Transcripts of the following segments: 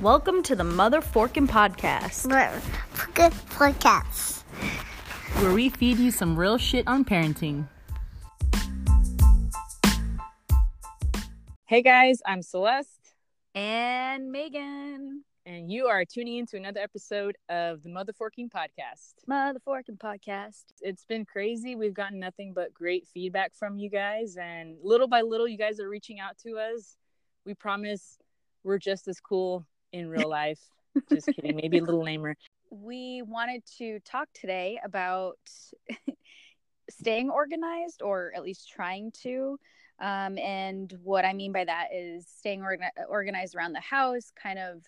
Welcome to the Mother Forkin Podcast, Good podcast. where we feed you some real shit on parenting. Hey guys, I'm Celeste, And Megan. and you are tuning in to another episode of the Motherforking Podcast. Mother Forkin Podcast. It's been crazy. We've gotten nothing but great feedback from you guys, and little by little, you guys are reaching out to us. We promise we're just as cool in real life. just kidding, maybe a little lamer. we wanted to talk today about staying organized or at least trying to um, and what i mean by that is staying orga- organized around the house kind of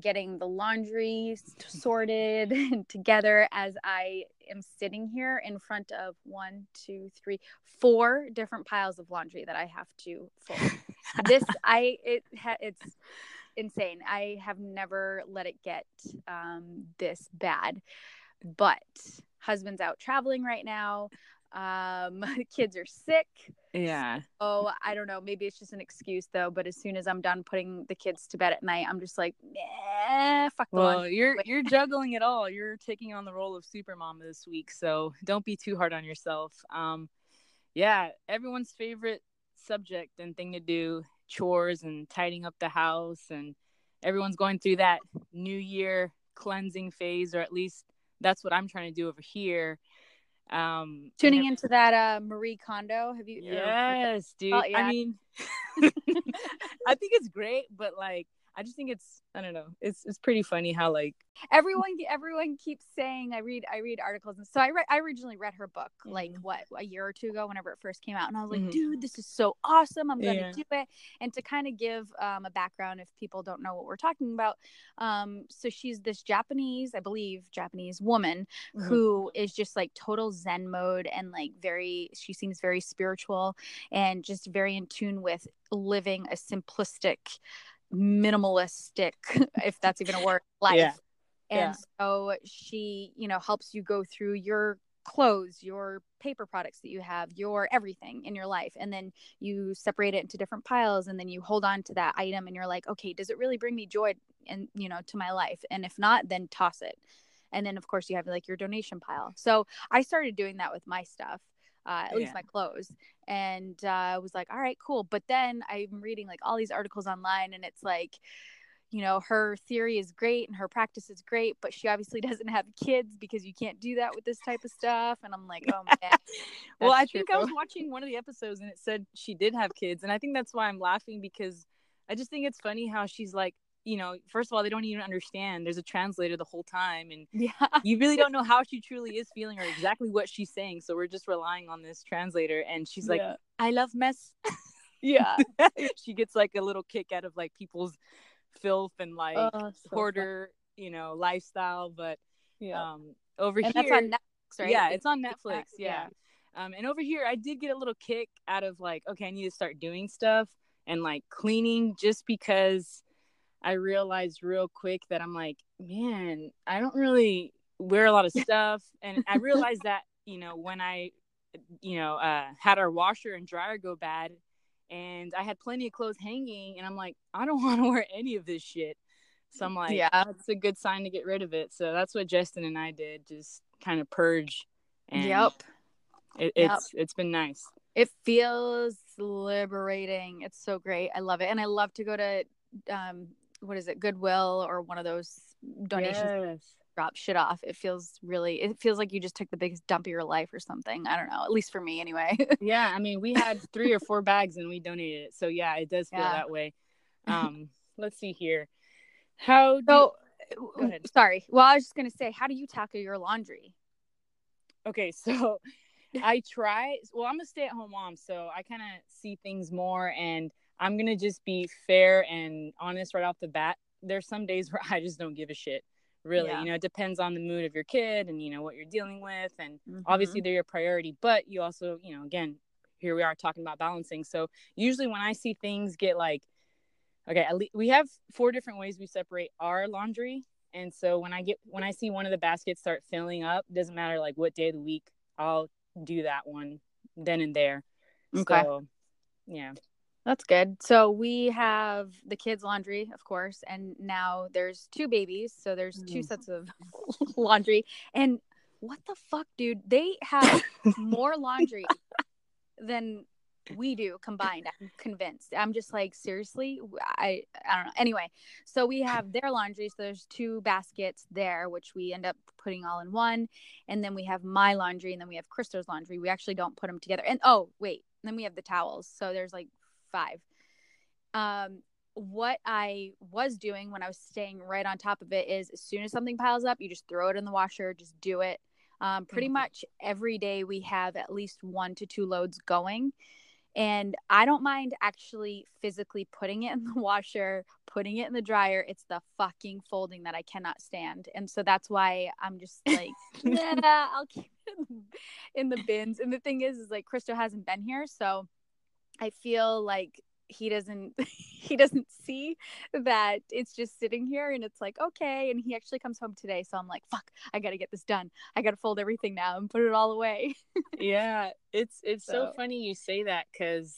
getting the laundry sorted together as i am sitting here in front of one two three four different piles of laundry that i have to fold this i it it's insane. I have never let it get um, this bad. But husband's out traveling right now. Um, kids are sick. Yeah, Oh, I don't know. Maybe it's just an excuse though. But as soon as I'm done putting the kids to bed at night, I'm just like, nah, fuck the well, you're you're juggling it all. You're taking on the role of super mom this week, so don't be too hard on yourself. Um, yeah, everyone's favorite subject and thing to do chores and tidying up the house and everyone's going through that new year cleansing phase or at least that's what i'm trying to do over here um Tuning into that uh, Marie Kondo. Have you? yes dude Oh, yeah. i mean i think it's great but like i just think it's i don't know it's it's pretty funny how like everyone everyone keeps saying i read i read articles and so i read i originally read her book like Mhm. what a year or two ago whenever it first came out and i was like Mhm. dude this is so awesome i'm gonna Yeah. do it and to kind of give um, a background if people don't know what we're talking about um, so she's this japanese i believe japanese woman Mhm. who is just like total zen mode and like very she seems very spiritual and just very in tune with living a simplistic minimalistic if that's even a word life. Yeah. and Yeah. so she you know helps you go through your clothes your paper products that you have your everything in your life. And then you separate it into different piles and then you hold on to that item and you're like okay does it really bring me joy and you know to my life? And if not then toss it. And then of course you have like your donation pile. So i started doing that with my stuff uh, at least my clothes. And uh, i was like all right cool. But then i'm reading like all these articles online and it's like you know her theory is great and her practice is great but she obviously doesn't have kids because you can't do that with this type of stuff. And i'm like oh man. Well i think i was watching one of the episodes and it said she did have kids. And i think that's why i'm laughing because i just think it's funny how she's like you know first of all they don't even understand there's a translator the whole time and yeah you really don't know how she truly is feeling or exactly what she's saying so we're just relying on this translator and she's like Yeah. i love mess yeah she gets like a little kick out of like people's filth and like Oh, so fun. hoarder you know lifestyle but yeah um over and here that's on netflix right yeah it's on netflix yeah. yeah. um and over here i did get a little kick out of like okay i need to start doing stuff and like cleaning just because i realized real quick that i'm like man i don't really wear a lot of stuff. And i realized that you know when i you know uh had our washer and dryer go bad and i had plenty of clothes hanging and i'm like i don't want to wear any of this shit. So i'm like Yeah. that's a good sign to get rid of it. So that's what justin and i did just kind of purge and yep. it, Yep. it's it's been nice. It feels liberating. It's so great. I love it. And i love to go to um what is it goodwill or one of those donations Yes. drop shit off. It feels really it feels like you just took the biggest dump of your life or something. I don't know at least for me anyway. Yeah i mean we had three or four bags and we donated it. So yeah it does feel Yeah. that way. Um let's see here. How do so Go ahead. sorry. Well i was just gonna say how do you tackle your laundry? Okay so i try well i'm a stay-at-home mom so i kind of see things more and i'm gonna just be fair and honest right off the bat there's some days where i just don't give a shit really Yeah. you know it depends on the mood of your kid and you know what you're dealing with and Mm-hmm. obviously they're your priority but you also you know again here we are talking about balancing so usually when i see things get like okay at least we have four different ways we separate our laundry and so when i get when i see one of the baskets start filling up doesn't matter like what day of the week i'll do that one then and there Okay. so yeah That's good. So we have the kids' laundry, of course, and now there's two babies, so there's two Mm. sets of laundry. And what the fuck, dude? They have more laundry than we do combined. I'm convinced. I'm just like, seriously, I I don't know. Anyway, so we have their laundry. So there's two baskets there, which we end up putting all in one, and then we have my laundry, and then we have Christo's laundry. We actually don't put them together. And oh, wait, then we have the towels. So there's like five. Um, what I was doing when I was staying right on top of it is as soon as something piles up, you just throw it in the washer, just do it. Um, pretty Mhm. much every day we have at least one to two loads going. And I don't mind actually physically putting it in the washer, putting it in the dryer. It's the fucking folding that I cannot stand. And so that's why I'm just like, nah, I'll keep it in the- bins. And the thing is, is like Christo hasn't been here. So I feel like he doesn't he doesn't see that it's just sitting here and it's like okay and he actually comes home today so i'm like fuck i gotta get this done i gotta fold everything now and put it all away yeah it's it's so, So- funny you say that because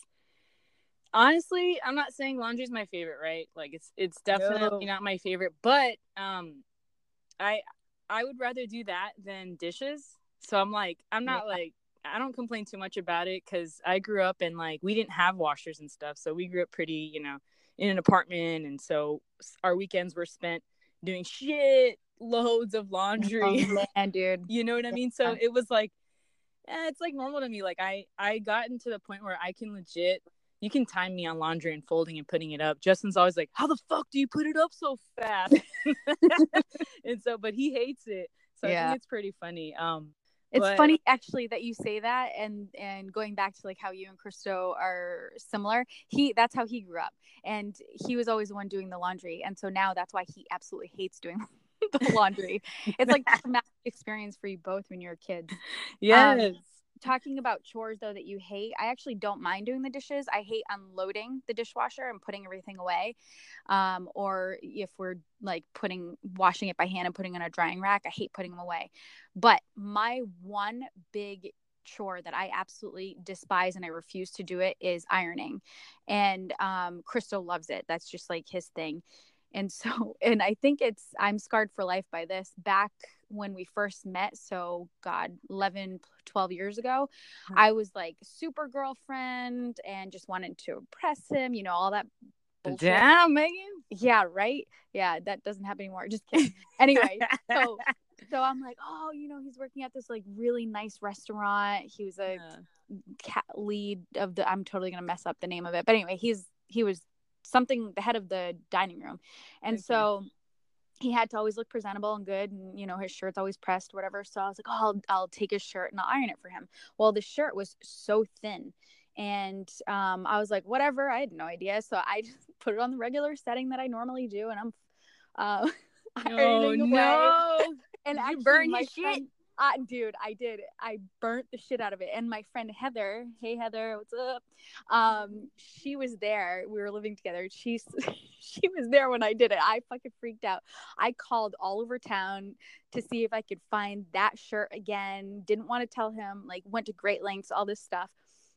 honestly i'm not saying laundry's my favorite right like it's it's definitely No. not my favorite but um i i would rather do that than dishes so i'm like i'm not Yeah. like i don't complain too much about it because i grew up and like we didn't have washers and stuff so we grew up pretty you know in an apartment and so our weekends were spent doing shit loads of laundry. Oh, man dude you know what i mean? So Yeah. it was like eh, it's like normal to me like i i gotten to the point where i can legit you can time me on laundry and folding and putting it up. Justin's always like how the fuck do you put it up so fast? And so but he hates it so i think it's pretty funny um it's But- funny actually that you say that and and going back to like how you and Christo are similar he that's how he grew up. And he was always the one doing the laundry. And so now that's why he absolutely hates doing the laundry. It's like a traumatic experience for you both when you're kids. Yes um, talking about chores though that you hate i actually don't mind doing the dishes. I hate unloading the dishwasher and putting everything away um, or if we're like putting washing it by hand and putting in a drying rack i hate putting them away. But my one big chore that i absolutely despise and i refuse to do it is ironing. And um, Christo loves it. That's just like his thing and so and i think it's i'm scarred for life by this. Back when we first met so god 11 12 years ago Mhm. i was like super girlfriend and just wanted to impress him you know all that bullshit. damn megan. Yeah right? Yeah that doesn't happen anymore. Just kidding. Anyway so so i'm like oh you know he's working at this like really nice restaurant. He was a Yeah. cat lead of the i'm totally gonna mess up the name of it. But anyway he's he was something the head of the dining room. And Okay. so he had to always look presentable and good and you know his shirt's always pressed whatever. So i was like oh I'll, I'll take his shirt and i'll iron it for him. Well the shirt was so thin. And um, i was like whatever. I had no idea. So i just put it on the regular setting that i normally do and i'm uh, oh ironing away. no. And Did you burn my his shit? friend- dude, I did. I burnt the shit out of it. And my friend Heather, hey Heather, what's up? Um, she was there. We were living together. She's she was there when I did it. I fucking freaked out. I called all over town to see if I could find that shirt again. Didn't want to tell him. Like went to great lengths, all this stuff.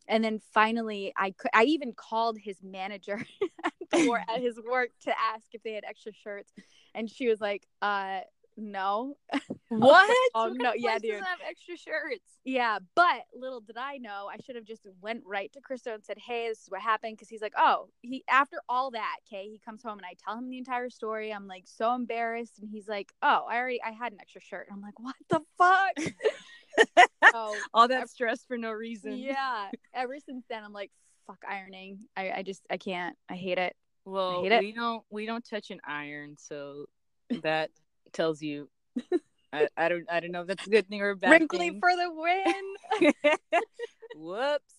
And then finally, I could. I even called his manager at his work to ask if they had extra shirts, and she was like, "Uh, no." what Oh, no, yeah, dude. have extra shirts Yeah, but little did I know, I should have just went right to Christo and said, "Hey, this is what happened." Because he's like, "Oh, he." After all that, okay, he comes home and I tell him the entire story. I'm like so embarrassed, and he's like, "Oh, I already, I had an extra shirt." And I'm like, "What the fuck?" so all that stress for no reason yeah, ever since then, I'm like, "Fuck ironing." I, I just, I can't. I hate it. Well, hate it. we don't we don't touch an iron, so that tells you. I, I don't I don't know if that's a good thing or a bad Wrinkly thing. for the win. Whoops.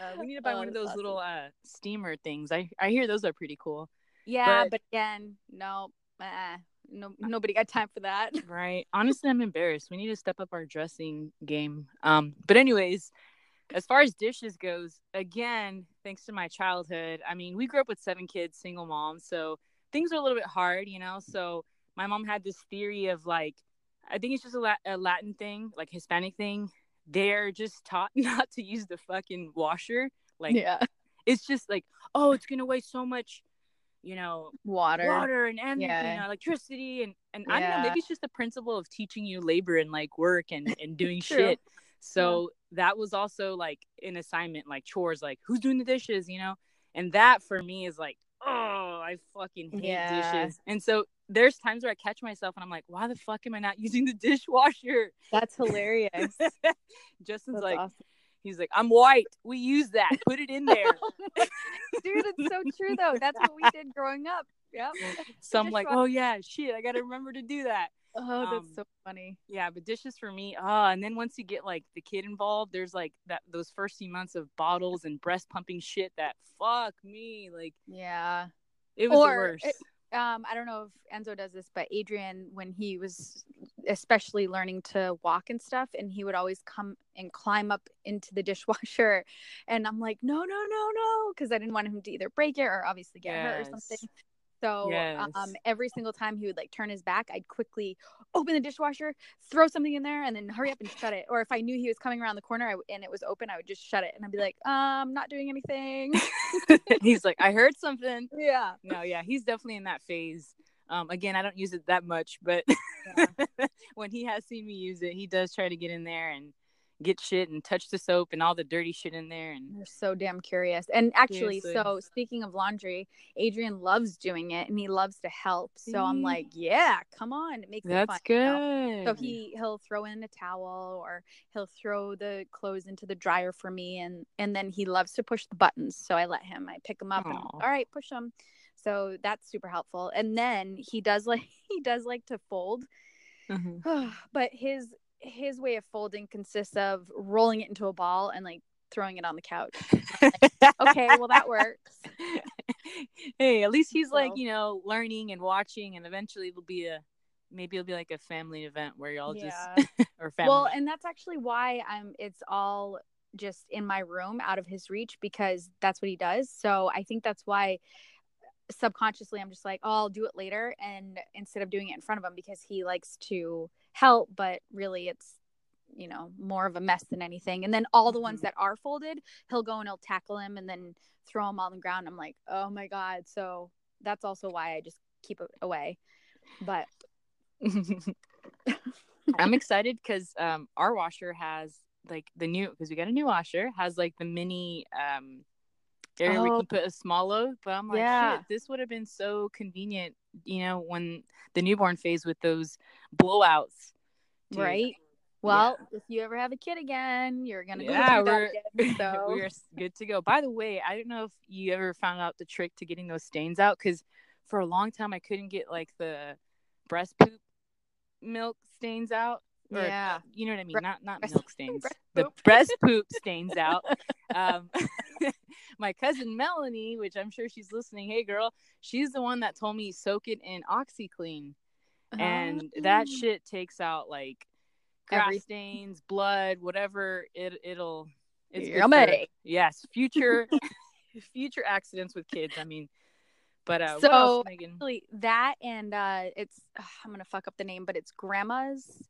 Uh, we need to buy Oh, one of those awesome. little uh, steamer things. I I hear those are pretty cool. yeah, But- but, again, no, uh, no, nobody got time for that. Right. Honestly, I'm embarrassed. We need to step up our dressing game. Um, but anyways, as far as dishes goes, again, thanks to my childhood, I mean, we grew up with seven kids, single mom, so things are a little bit hard, you know. So my mom had this theory of like, I think it's just a, La- a Latin thing, like Hispanic thing. They're just taught not to use the fucking washer, like yeah. it's just like, oh, it's gonna waste so much, you know, Water. water and energy Yeah. and electricity and and I don't know, maybe it's just the principle of teaching you labor and like work and and doing shit. So that was also like an assignment, like chores, like who's doing the dishes, you know? And that for me is like, oh, I fucking hate Yeah. dishes. And so there's times where I catch myself and I'm like, why the fuck am I not using the dishwasher? That's hilarious. Justin's That's like, awesome. he's like, I'm white. We use that. Put it in there. Dude, it's so true though. That's what we did growing up. Yep. so I'm like, oh yeah, shit, I gotta remember to do that. Oh, that's Um, so funny. Yeah, but dishes for me, ah, and then once you get like the kid involved, there's like that those first few months of bottles and breast pumping shit that fuck me, like Yeah. it was the worst. it- Um, I don't know if Enzo does this, but Adrian, when he was especially learning to walk and stuff, and he would always come and climb up into the dishwasher, and I'm like, no, no, no, no, because I didn't want him to either break it or obviously get hurt or something. So Yes. um, every single time he would like turn his back, I'd quickly open the dishwasher, throw something in there, and then hurry up and shut it. Or if I knew he was coming around the corner I and it was open, I would just shut it, and I'd be like, um, not doing anything. he's like, I heard something. yeah. No, yeah, he's definitely in that phase. Um, again, I don't use it that much, but when he has seen me use it, he does try to get in there and get shit and touch the soap and all the dirty shit in there. And They're so damn curious. And actually, Seriously. so speaking of laundry, Adrian loves doing it and he loves to help. So I'm like, yeah, come on. It makes it that's fun. you know? good. So he he'll throw in a towel or he'll throw the clothes into the dryer for me and and then he loves to push the buttons. So I let him. I pick him up and I'm like, all right, push them. So that's super helpful. And then he does like he does like to fold Mhm. but his his way of folding consists of rolling it into a ball and like throwing it on the couch. okay, well that works. hey, at least he's like, you know, learning and watching, and eventually it'll be a maybe it'll be like a family event where y'all just or family. Well, and that's actually why I'm it's all just in my room out of his reach because that's what he does. So I think that's why subconsciously I'm just like, oh, I'll do it later and instead of doing it in front of him because he likes to help, but really it's you know more of a mess than anything and then all the ones Mhm. that are folded he'll go and he'll tackle him and then throw him on the ground i'm like oh my god so that's also why i just keep it away but I'm excited because um our washer has like the new because we got a new washer has like the mini um area Oh. you can put a small load. But I'm like, Yeah. shit, this would have been so convenient, you know, when the newborn phase with those blowouts. Dude, right well if you ever have a kid again you're gonna go Yeah, we're- again, so we are good to go. By the way, I don't know if you ever found out the trick to getting those stains out because for a long time I couldn't get like the breast poop milk stains out. Or, yeah you know what I mean? Bre- not not breast- milk stains. breast the breast poop stains out. Um, my cousin Melanie, which I'm sure she's listening. Hey, girl, she's the one that told me soak it in OxiClean, and that Oh. shit takes out like grass Every- stains, blood, whatever. It it'll. It's Yummy. yes, future future accidents with kids. I mean, but uh, So- else, that and uh it's ugh, i'm gonna fuck up the name but it's grandma's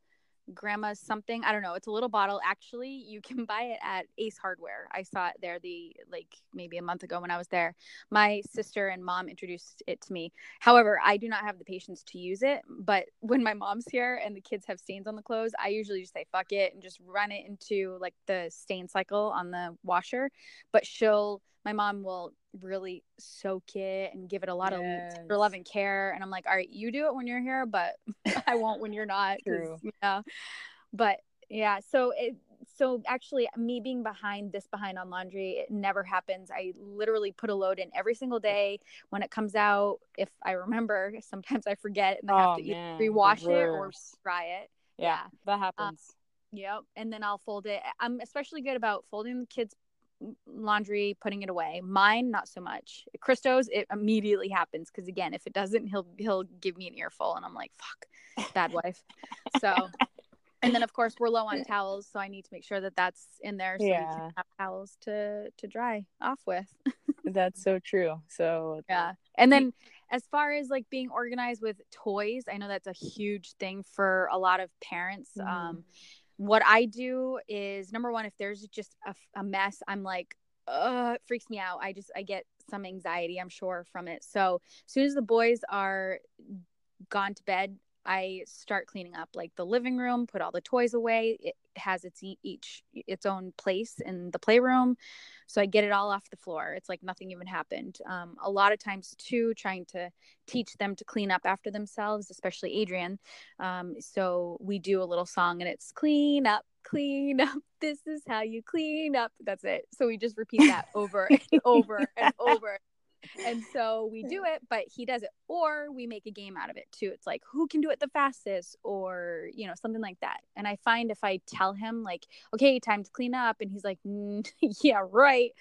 grandma's something i don't know it's a little bottle actually you can buy it at ace hardware. I saw it there the like maybe a month ago when i was there. My sister and mom introduced it to me. However i do not have the patience to use it but when my mom's here and the kids have stains on the clothes i usually just say fuck it and just run it into like the stain cycle on the washer. But she'll my mom will really soak it and give it a lot of Yes. tender love and care and i'm like all right you do it when you're here but i won't when you're not. True. you know but yeah so it so actually me being behind this behind on laundry it never happens i literally put a load in every single day when it comes out if i remember sometimes i forget and i have Oh, to either man, rewash it or dry it Yeah, yeah. that uh, happens. Yep. And then I'll fold it. I'm especially good about folding the kids' laundry, putting it away. Mine, not so much. Christo's, it immediately happens because again, if it doesn't, he'll he'll give me an earful, and I'm like, fuck, bad wife. So, and then of course we're low on towels, so I need to make sure that that's in there so we Yeah. can have towels to to dry off with. That's so true. So Yeah. And then as far as like being organized with toys, I know that's a huge thing for a lot of parents. Mhm. Um what I do is number one, if there's just a, a mess, I'm like, uh it freaks me out. I just i get some anxiety i'm sure from it. So as soon as the boys are gone to bed i start cleaning up like the living room put all the toys away. It has its e- each its own place in the playroom. So i get it all off the floor. It's like nothing even happened. Um, a lot of times too trying to teach them to clean up after themselves especially adrian. Um, so we do a little song and it's clean up clean up. This is how you clean up. That's it. So we just repeat that over and over and over and so we do it but he does it or we make a game out of it too it's like who can do it the fastest or you know something like that and i find if i tell him like okay time to clean up and he's like mm, yeah right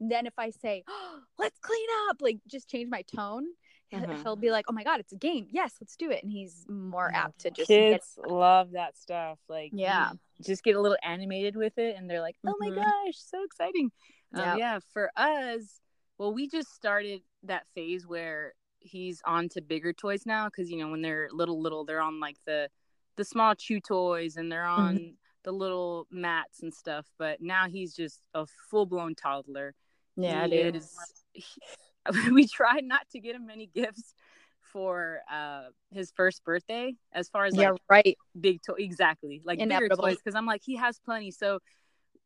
then if i say oh, let's clean up like just change my tone Uh-huh. he'll be like oh my god it's a game yes let's do it and he's more Yeah. apt to just get Kids love that stuff. Like, Yeah. just get a little animated with it, and they're like, "Oh my Mhm. gosh, so exciting!" Um, Yeah, for us, well, we just started that phase where he's on to bigger toys now, because you know when they're little, little, they're on like the the small chew toys, and they're Mm-hmm. on the little mats and stuff. But now he's just a full blown toddler. yeah He it is he- we tried not to get him many gifts for uh his first birthday as far as like yeah right big toy exactly like bigger toys because i'm like he has plenty so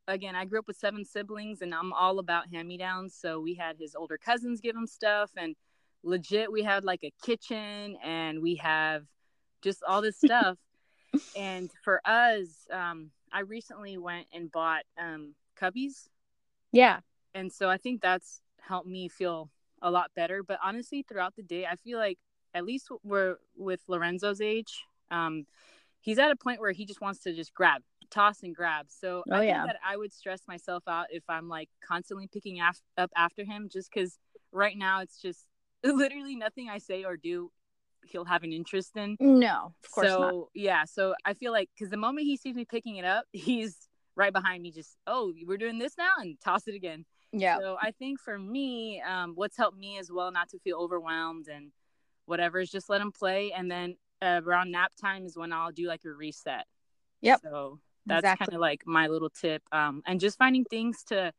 again i grew up with seven siblings and i'm all about hand-me-downs so we had his older cousins give him stuff and legit we had like a kitchen and we have just all this stuff. And for us um i recently went and bought um cubbies. Yeah. And so i think that's helped me feel a lot better but honestly throughout the day i feel like at least we're with lorenzo's age um he's at a point where he just wants to just grab toss and grab. So Oh, i think that i would stress myself out if i'm like constantly picking af- up after him just because right now it's just literally nothing i say or do he'll have an interest in. No of course so not yeah so i feel like because the moment he sees me picking it up he's right behind me just oh we're doing this now and toss it again. Yeah. So I think for me, um, what's helped me as well not to feel overwhelmed and whatever is just let him play, and then uh, around nap time is when I'll do like a reset. Yep. So that's Exactly. kind of like my little tip, um, and just finding things to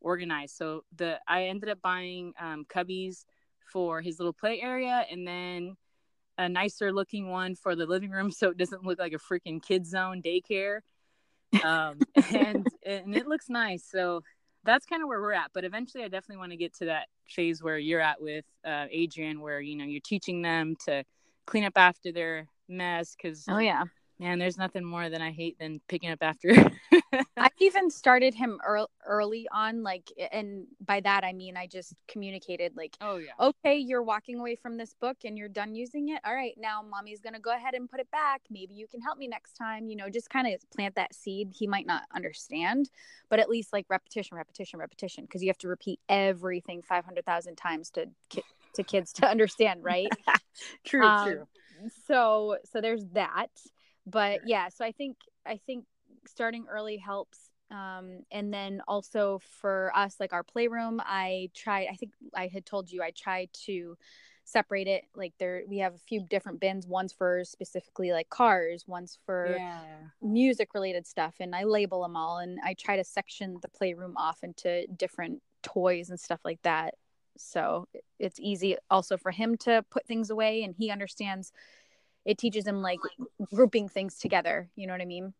organize. So the I ended up buying um, cubbies for his little play area, and then a nicer looking one for the living room, so it doesn't look like a freaking kid zone daycare. Um, and and it looks nice. So that's kind of where we're at. But eventually, I definitely want to get to that phase where you're at with uh, Adrian, where you know you're teaching them to clean up after their mess. Because oh yeah man, there's nothing more than I hate than picking up after. I even started him early, early on, like, and by that I mean I just communicated, like, oh yeah. okay, you're walking away from this book and you're done using it. All right, now mommy's gonna go ahead and put it back. Maybe you can help me next time. You know, just kind of plant that seed. He might not understand, but at least like repetition, repetition, repetition, because you have to repeat everything five hundred thousand times to ki- to kids to understand, right? True, Um, true. so so there's that but yeah so i think i think starting early helps um and then also for us like our playroom i tried i think i had told you i tried to separate it like there we have a few different bins one's for specifically like cars one's for Yeah. music related stuff and I label them all and I try to section the playroom off into different toys and stuff like that. So it's easy also for him to put things away and he understands it teaches them like grouping things together. You know what I mean?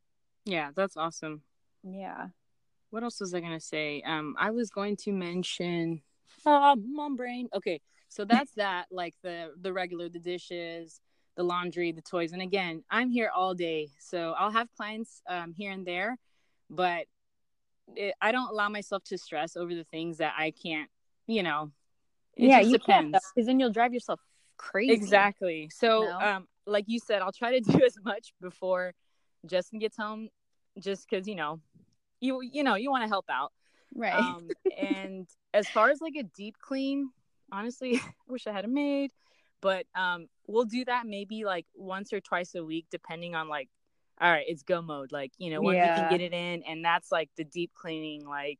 Yeah, that's awesome. Yeah. What else was I gonna say? Um, I was going to mention, ah, mom brain. Okay, so that's that. Like the the regular, the dishes, the laundry, the toys. And again, I'm here all day, so I'll have clients um here and there, but it, I don't allow myself to stress over the things that I can't. You know, it yeah, just you depends. because then you'll drive yourself crazy. Exactly. So, um, like you said, I'll try to do as much before Justin gets home, just because you know, you you know you want to help out. Right. Um, and as far as like a deep clean, honestly, I wish I had a maid, but um, we'll do that maybe like once or twice a week, depending on like, all right, it's go mode, like you know when we can get it in, and that's like the deep cleaning, like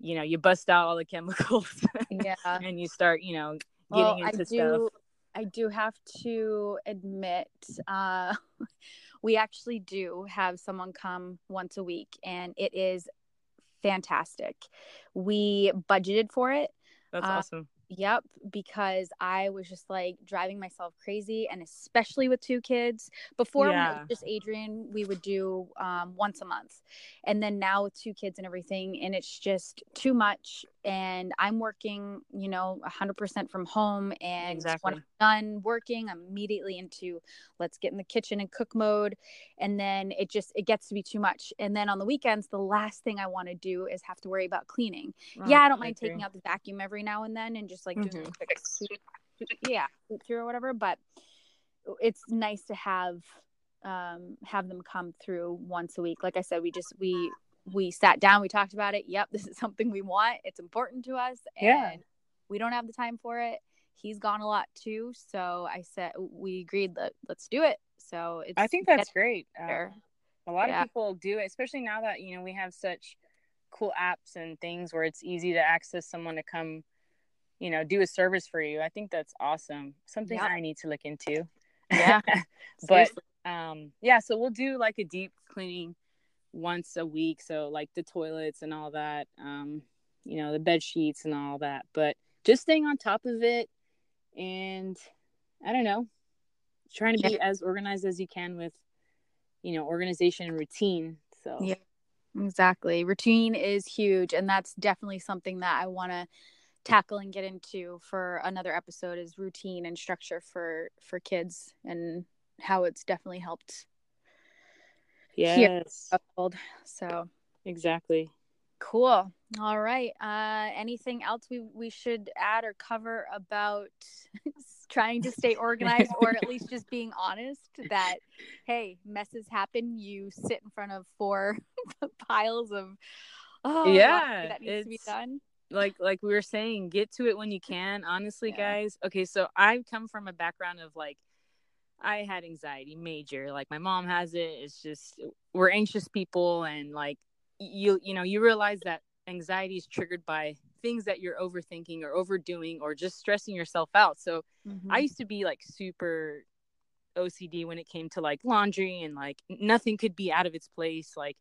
you know you bust out all the chemicals yeah. and you start you know getting well, into I stuff. do, I do have to admit, uh, we actually do have someone come once a week, and it is fantastic. We budgeted for it. That's Uh, awesome. Yep, because I was just like driving myself crazy, and especially with two kids. Before, Yeah. just Adrian, we would do um, once a month, and then now with two kids and everything, and it's just too much. And I'm working, you know, 100% from home, and Exactly. Done working, I'm immediately into let's get in the kitchen and cook mode, and then it just it gets to be too much. And then on the weekends, the last thing I want to do is have to worry about cleaning yeah, I don't mind agree. taking out the vacuum every now and then and just like doing Mhm. a quick sweep, yeah, sweep through or whatever. But it's nice to have um have them come through once a week. Like I said, we just we we sat down, we talked about it. Yep, this is something we want. It's important to us, and Yeah. we don't have the time for it. He's gone a lot too, so I said we agreed that let's do it. So it's I think that's great. Uh, a lot Yeah. of people do it, especially now that you know we have such cool apps and things where it's easy to access someone to come, you know, do a service for you. I think that's awesome. Something Yep. I need to look into. Yeah. but um yeah so we'll do like a deep cleaning once a week so like the toilets and all that um you know the bed sheets and all that but just staying on top of it and i don't know trying to be as organized as you can with you know organization and routine so Yeah. Exactly. Routine is huge and that's definitely something that I want to tackle and get into for another episode is routine and structure for for kids and how it's definitely helped yes. So exactly cool. All right. Uh anything else we we should add or cover about trying to stay organized or at least just being honest that hey, messes happen, you sit in front of four piles of oh Yeah, that needs to be done. like like we were saying get to it when you can honestly Yeah. guys okay so i come from a background of like i had anxiety major like my mom has it it's just we're anxious people and like you you know you realize that anxiety is triggered by things that you're overthinking or overdoing or just stressing yourself out so Mm-hmm. I used to be like super OCD when it came to like laundry and like nothing could be out of its place. Like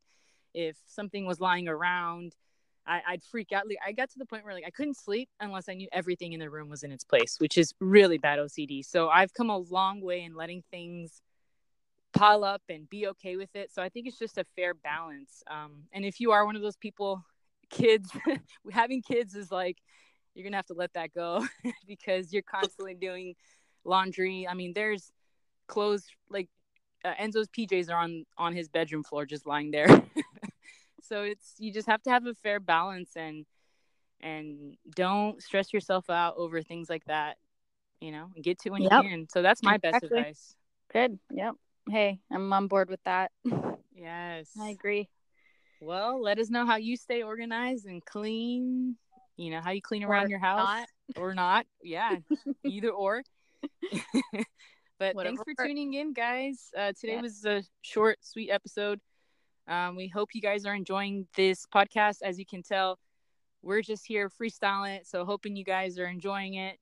if something was lying around, I, I'd freak out. Like I got to the point where like I couldn't sleep unless I knew everything in the room was in its place, which is really bad OCD. So I've come a long way in letting things pile up and be okay with it. So I think it's just a fair balance. Um, and if you are one of those people, kids, having kids is like you're gonna have to let that go because you're constantly doing laundry. I mean, there's clothes like uh, Enzo's PJs are on on his bedroom floor, just lying there. so it's you just have to have a fair balance and and don't stress yourself out over things like that. You know, and get to when Yep. you can. So that's my best Exactly. advice. Good. Yep. Hey, I'm on board with that. Yes. I agree. Well, let us know how you stay organized and clean. You know how you clean around Or your house. not. or not. Yeah, either or. but Whatever thanks for tuning in, guys. Uh, today Yeah. was a short, sweet episode. Um, we hope you guys are enjoying this podcast. As you can tell, we're just here freestyling it. So, hoping you guys are enjoying it.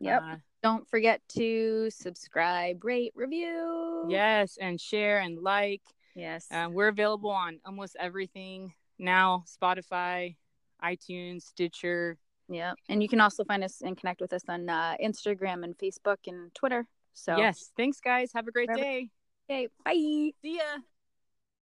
Yep. Uh, Don't forget to subscribe, rate, review. yes, and share and like. Yes. Um, we're available on almost everything now Spotify, iTunes, Stitcher. Yeah. And you can also find us and connect with us on uh, Instagram and Facebook and Twitter. So Yes. Thanks, guys. Have a great Whatever. day. Okay. Bye. See ya.